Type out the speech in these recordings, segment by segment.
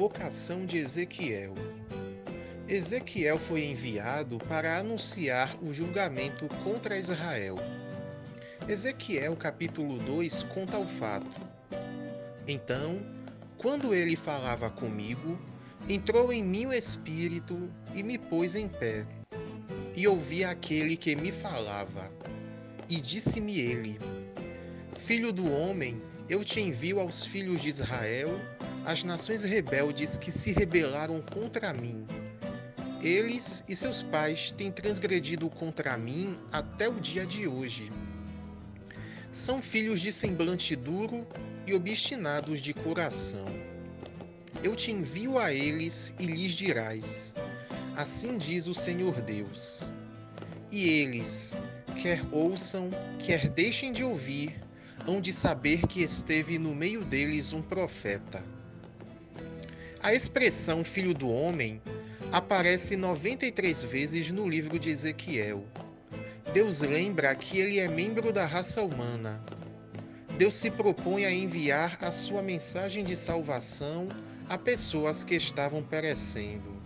Vocação de Ezequiel. Ezequiel foi enviado para anunciar o julgamento contra Israel. Ezequiel capítulo 2 conta o fato. Então, quando ele falava comigo, entrou em mim o Espírito e me pôs em pé. E ouvi aquele que me falava. E disse-me ele: Filho do homem, eu te envio aos filhos de Israel, as nações rebeldes que se rebelaram contra mim. Eles e seus pais têm transgredido contra mim até o dia de hoje. São filhos de semblante duro e obstinados de coração. Eu te envio a eles e lhes dirás: Assim diz o Senhor Deus. E eles, quer ouçam, quer deixem de ouvir, hão de saber que esteve no meio deles um profeta. A expressão filho do homem aparece 93 vezes no livro de Ezequiel. Deus lembra que ele é membro da raça humana. Deus se propõe a enviar a sua mensagem de salvação a pessoas que estavam perecendo.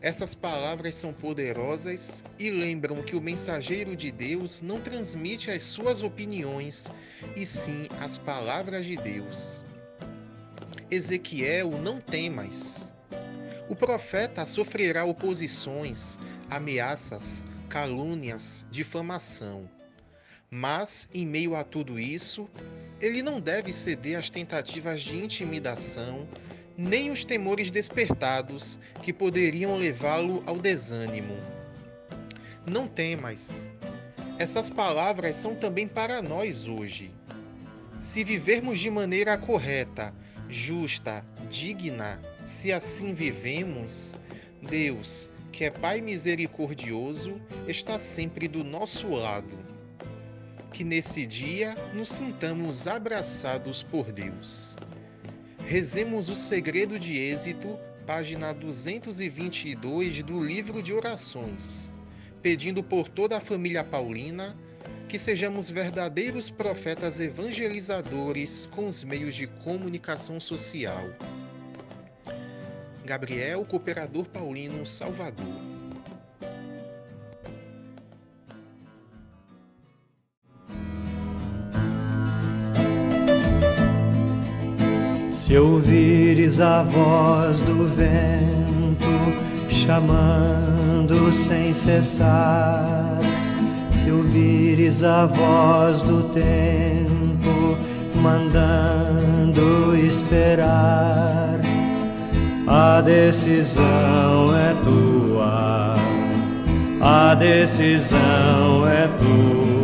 Essas palavras são poderosas e lembram que o mensageiro de Deus não transmite as suas opiniões, e sim as palavras de Deus. Ezequiel, não temas. O profeta sofrerá oposições, ameaças, calúnias, difamação. Mas, em meio a tudo isso, ele não deve ceder às tentativas de intimidação nem os temores despertados que poderiam levá-lo ao desânimo. Não temas. Essas palavras são também para nós hoje. Se vivermos de maneira correta, justa, digna, se assim vivemos, Deus, que é Pai misericordioso, está sempre do nosso lado. Que nesse dia nos sintamos abraçados por Deus. Rezemos o segredo de êxito, página 222 do livro de orações, pedindo por toda a família paulina que sejamos verdadeiros profetas evangelizadores com os meios de comunicação social. Gabriel, cooperador paulino, Salvador. Se ouvires a voz do vento chamando sem cessar, se ouvires a voz do tempo mandando esperar, a decisão é tua, a decisão é tua.